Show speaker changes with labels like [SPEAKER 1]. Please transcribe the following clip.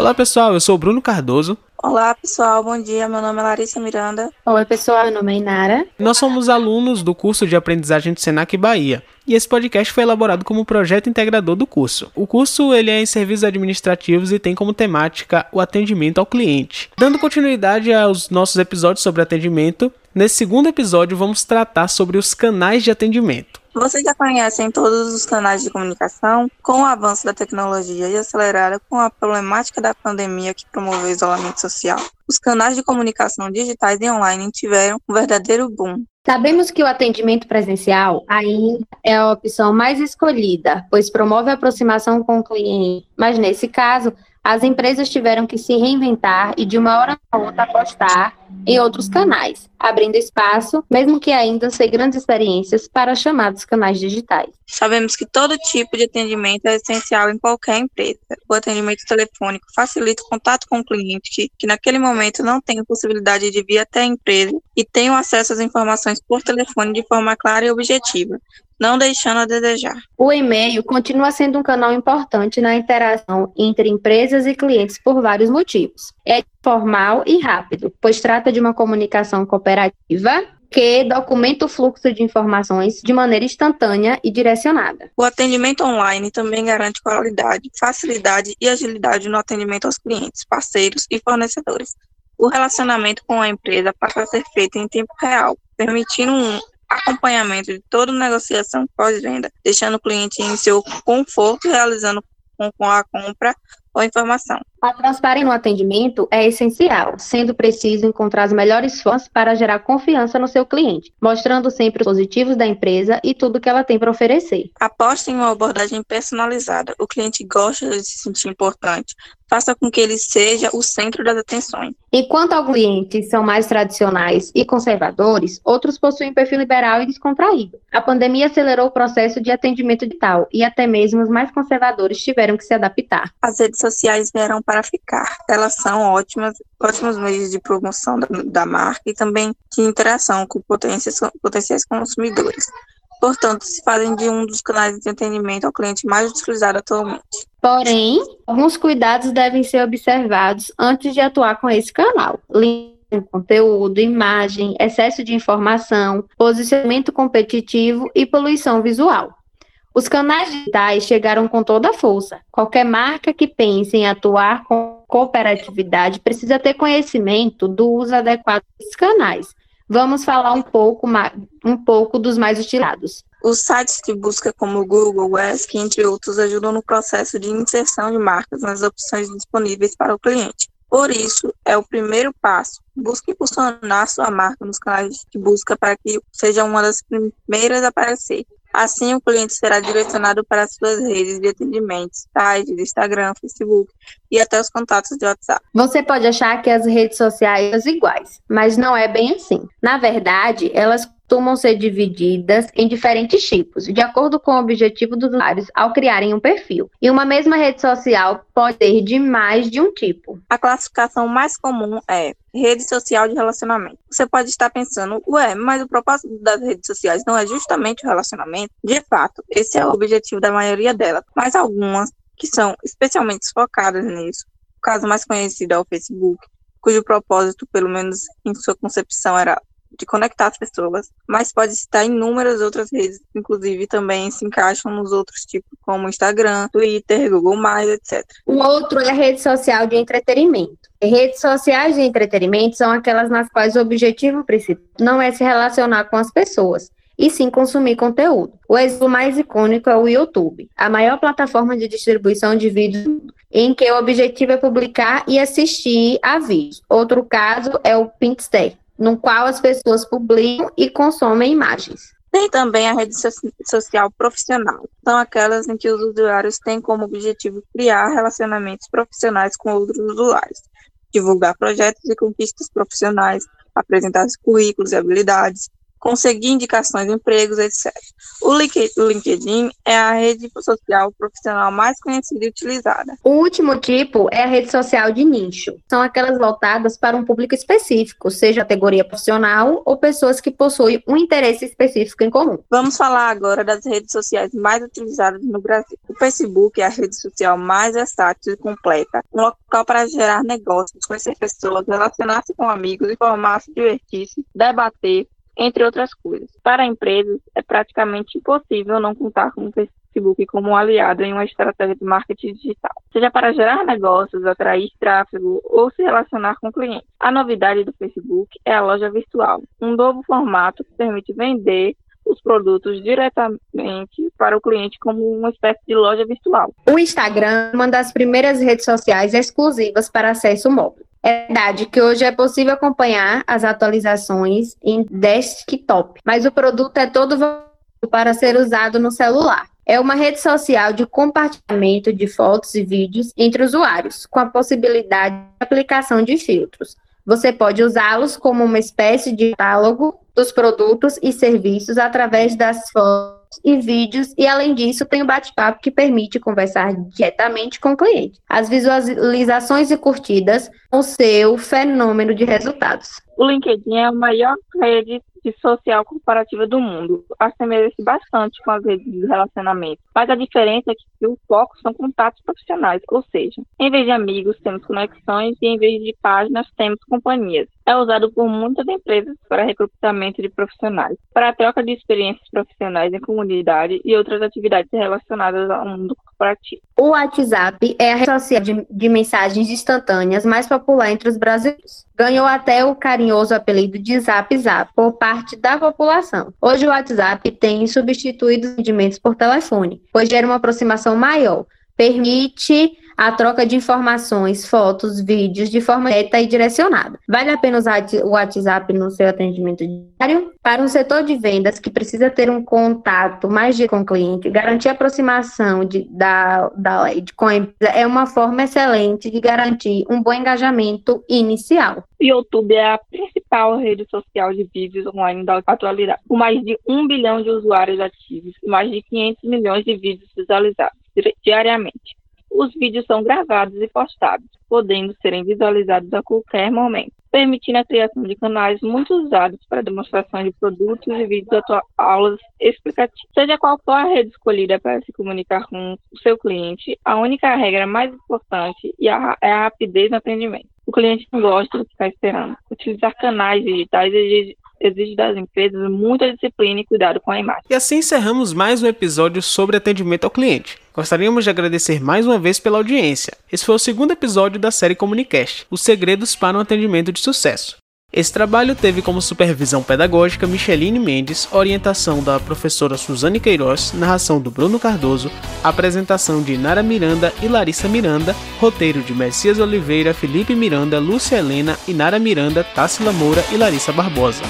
[SPEAKER 1] Olá pessoal, eu sou o Bruno Cardoso.
[SPEAKER 2] Olá pessoal, bom dia. Meu nome é Larissa Miranda.
[SPEAKER 3] Oi pessoal, meu nome é Inara.
[SPEAKER 1] Nós somos alunos do curso de aprendizagem de Senac Bahia e esse podcast foi elaborado como projeto integrador do curso. O curso ele é em serviços administrativos e tem como temática o atendimento ao cliente. Dando continuidade aos nossos episódios sobre atendimento, nesse segundo episódio vamos tratar sobre os canais de atendimento.
[SPEAKER 2] Vocês já conhecem todos os canais de comunicação? Com o avanço da tecnologia e acelerada com a problemática da pandemia que promoveu o isolamento social, os canais de comunicação digitais e online tiveram um verdadeiro boom.
[SPEAKER 3] Sabemos que o atendimento presencial ainda é a opção mais escolhida, pois promove a aproximação com o cliente, mas nesse caso, as empresas tiveram que se reinventar e de uma hora para outra apostar em outros canais, abrindo espaço, mesmo que ainda sem grandes experiências, para chamados canais digitais.
[SPEAKER 2] Sabemos que todo tipo de atendimento é essencial em qualquer empresa. O atendimento telefônico facilita o contato com o cliente que, que naquele momento não tem a possibilidade de vir até a empresa e tem o acesso às informações por telefone de forma clara e objetiva, não deixando a desejar.
[SPEAKER 3] O e-mail continua sendo um canal importante na interação entre empresas e clientes por vários motivos. É formal e rápido, pois trata de uma comunicação cooperativa que documenta o fluxo de informações de maneira instantânea e direcionada.
[SPEAKER 2] O atendimento online também garante qualidade, facilidade e agilidade no atendimento aos clientes, parceiros e fornecedores. O relacionamento com a empresa passa a ser feito em tempo real, permitindo um acompanhamento de toda negociação pós-venda, deixando o cliente em seu conforto realizando com a compra ou informação.
[SPEAKER 3] A transparência no atendimento é essencial, sendo preciso encontrar as melhores formas para gerar confiança no seu cliente, mostrando sempre os positivos da empresa e tudo que ela tem para oferecer.
[SPEAKER 2] Aposte em uma abordagem personalizada. O cliente gosta de se sentir importante. Faça com que ele seja o centro das atenções.
[SPEAKER 3] Enquanto alguns clientes são mais tradicionais e conservadores, outros possuem perfil liberal e descontraído. A pandemia acelerou o processo de atendimento digital e até mesmo os mais conservadores tiveram que se adaptar.
[SPEAKER 2] As redes sociais vieram para ficar. Elas são ótimas, ótimos meios de promoção da, da marca e também de interação com potenciais, potenciais consumidores. Portanto, se fazem de um dos canais de entretenimento ao cliente mais utilizado atualmente.
[SPEAKER 3] Porém, alguns cuidados devem ser observados antes de atuar com esse canal. Conteúdo, imagem, excesso de informação, posicionamento competitivo e poluição visual. Os canais digitais chegaram com toda a força. Qualquer marca que pense em atuar com cooperatividade precisa ter conhecimento do uso adequado desses canais. Vamos falar um pouco, um pouco dos mais utilizados.
[SPEAKER 2] Os sites de busca como Google, Ask, entre outros, ajudam no processo de inserção de marcas nas opções disponíveis para o cliente. Por isso, é o primeiro passo. Busque impulsionar sua marca nos canais de busca para que seja uma das primeiras a aparecer. Assim, o cliente será direcionado para as suas redes de atendimento, sites, Instagram, Facebook e até os contatos de WhatsApp.
[SPEAKER 3] Você pode achar que as redes sociais são iguais, mas não é bem assim. Na verdade, elas costumam ser divididas em diferentes tipos, de acordo com o objetivo dos usuários ao criarem um perfil. E uma mesma rede social pode ter de mais de um tipo.
[SPEAKER 2] A classificação mais comum é rede social de relacionamento. Você pode estar pensando, ué, mas o propósito das redes sociais não é justamente o relacionamento? De fato, esse é o objetivo da maioria delas, mas algumas que são especialmente focadas nisso. O caso mais conhecido é o Facebook, cujo propósito, pelo menos em sua concepção, era de conectar as pessoas, mas pode estar inúmeras outras redes, inclusive também se encaixam nos outros tipos, como Instagram, Twitter, Google+, etc.
[SPEAKER 3] O outro é a rede social de entretenimento. Redes sociais de entretenimento são aquelas nas quais o objetivo principal não é se relacionar com as pessoas, e sim consumir conteúdo. O exemplo mais icônico é o YouTube, a maior plataforma de distribuição de vídeos em que o objetivo é publicar e assistir a vídeos. Outro caso é o Pinterest, no qual as pessoas publicam e consomem imagens.
[SPEAKER 2] Tem também a rede social profissional. São aquelas em que os usuários têm como objetivo criar relacionamentos profissionais com outros usuários, divulgar projetos e conquistas profissionais, apresentar currículos e habilidades, conseguir indicações de empregos, etc. O LinkedIn é a rede social profissional mais conhecida e utilizada.
[SPEAKER 3] O último tipo é a rede social de nicho. São aquelas voltadas para um público específico, seja categoria profissional ou pessoas que possuem um interesse específico em comum.
[SPEAKER 2] Vamos falar agora das redes sociais mais utilizadas no Brasil. O Facebook é a rede social mais versátil e completa, um local para gerar negócios, conhecer pessoas, relacionar-se com amigos, informar-se, divertir-se, debater, entre outras coisas. Para empresas, é praticamente impossível não contar com o Facebook como um aliado em uma estratégia de marketing digital, seja para gerar negócios, atrair tráfego ou se relacionar com clientes. A novidade do Facebook é a loja virtual, um novo formato que permite vender os produtos diretamente para o cliente como uma espécie de loja virtual.
[SPEAKER 3] O Instagram é uma das primeiras redes sociais exclusivas para acesso móvel. É verdade que hoje é possível acompanhar as atualizações em desktop, mas o produto é todo para ser usado no celular. É uma rede social de compartilhamento de fotos e vídeos entre usuários, com a possibilidade de aplicação de filtros. Você pode usá-los como uma espécie de catálogo dos produtos e serviços através das fotos e vídeos, e além disso, tem o bate-papo que permite conversar diretamente com o cliente. As visualizações e curtidas o seu fenômeno de resultados.
[SPEAKER 2] O LinkedIn é a maior rede de social comparativa do mundo. Assemelha-se bastante com as redes de relacionamento. Mas a diferença é que o foco são contatos profissionais, ou seja, em vez de amigos, temos conexões e em vez de páginas, temos companhias. É usado por muitas empresas para recrutamento de profissionais, para a troca de experiências profissionais em comunidade e outras atividades relacionadas ao mundo corporativo.
[SPEAKER 3] O WhatsApp é a rede social de, de mensagens instantâneas mais popular entre os brasileiros. Ganhou até o carinhoso apelido de Zap Zap por parte da população. Hoje o WhatsApp tem substituído os atendimentos por telefone, pois gera uma aproximação maior, permite a troca de informações, fotos, vídeos de forma direta e direcionada. Vale a pena usar o WhatsApp no seu atendimento diário? Para um setor de vendas que precisa ter um contato mais direto com o cliente, garantir a aproximação de, da, da lead com a empresa é uma forma excelente de garantir um bom engajamento inicial.
[SPEAKER 2] O YouTube é a principal rede social de vídeos online da atualidade, com mais de um bilhão de usuários ativos e mais de 500 milhões de vídeos visualizados diariamente. Os vídeos são gravados e postados, podendo serem visualizados a qualquer momento, permitindo a criação de canais muito usados para demonstração de produtos e vídeos aulas explicativas. Seja qual for a rede escolhida para se comunicar com o seu cliente, a única regra mais importante é a rapidez no atendimento. O cliente não gosta de ficar esperando. Utilizar canais digitais exige das empresas muita disciplina e cuidado com a imagem.
[SPEAKER 1] E assim encerramos mais um episódio sobre atendimento ao cliente. Gostaríamos de agradecer mais uma vez pela audiência. Esse foi o segundo episódio da série Comunicast, Os Segredos para um Atendimento de Sucesso. Esse trabalho teve como supervisão pedagógica Micheline Mendes, orientação da professora Suzane Queiroz, narração do Bruno Cardoso, apresentação de Nara Miranda e Larissa Miranda, roteiro de Messias Oliveira, Felipe Miranda, Lúcia Helena, Inara Miranda, Tássila Moura e Larissa Barbosa.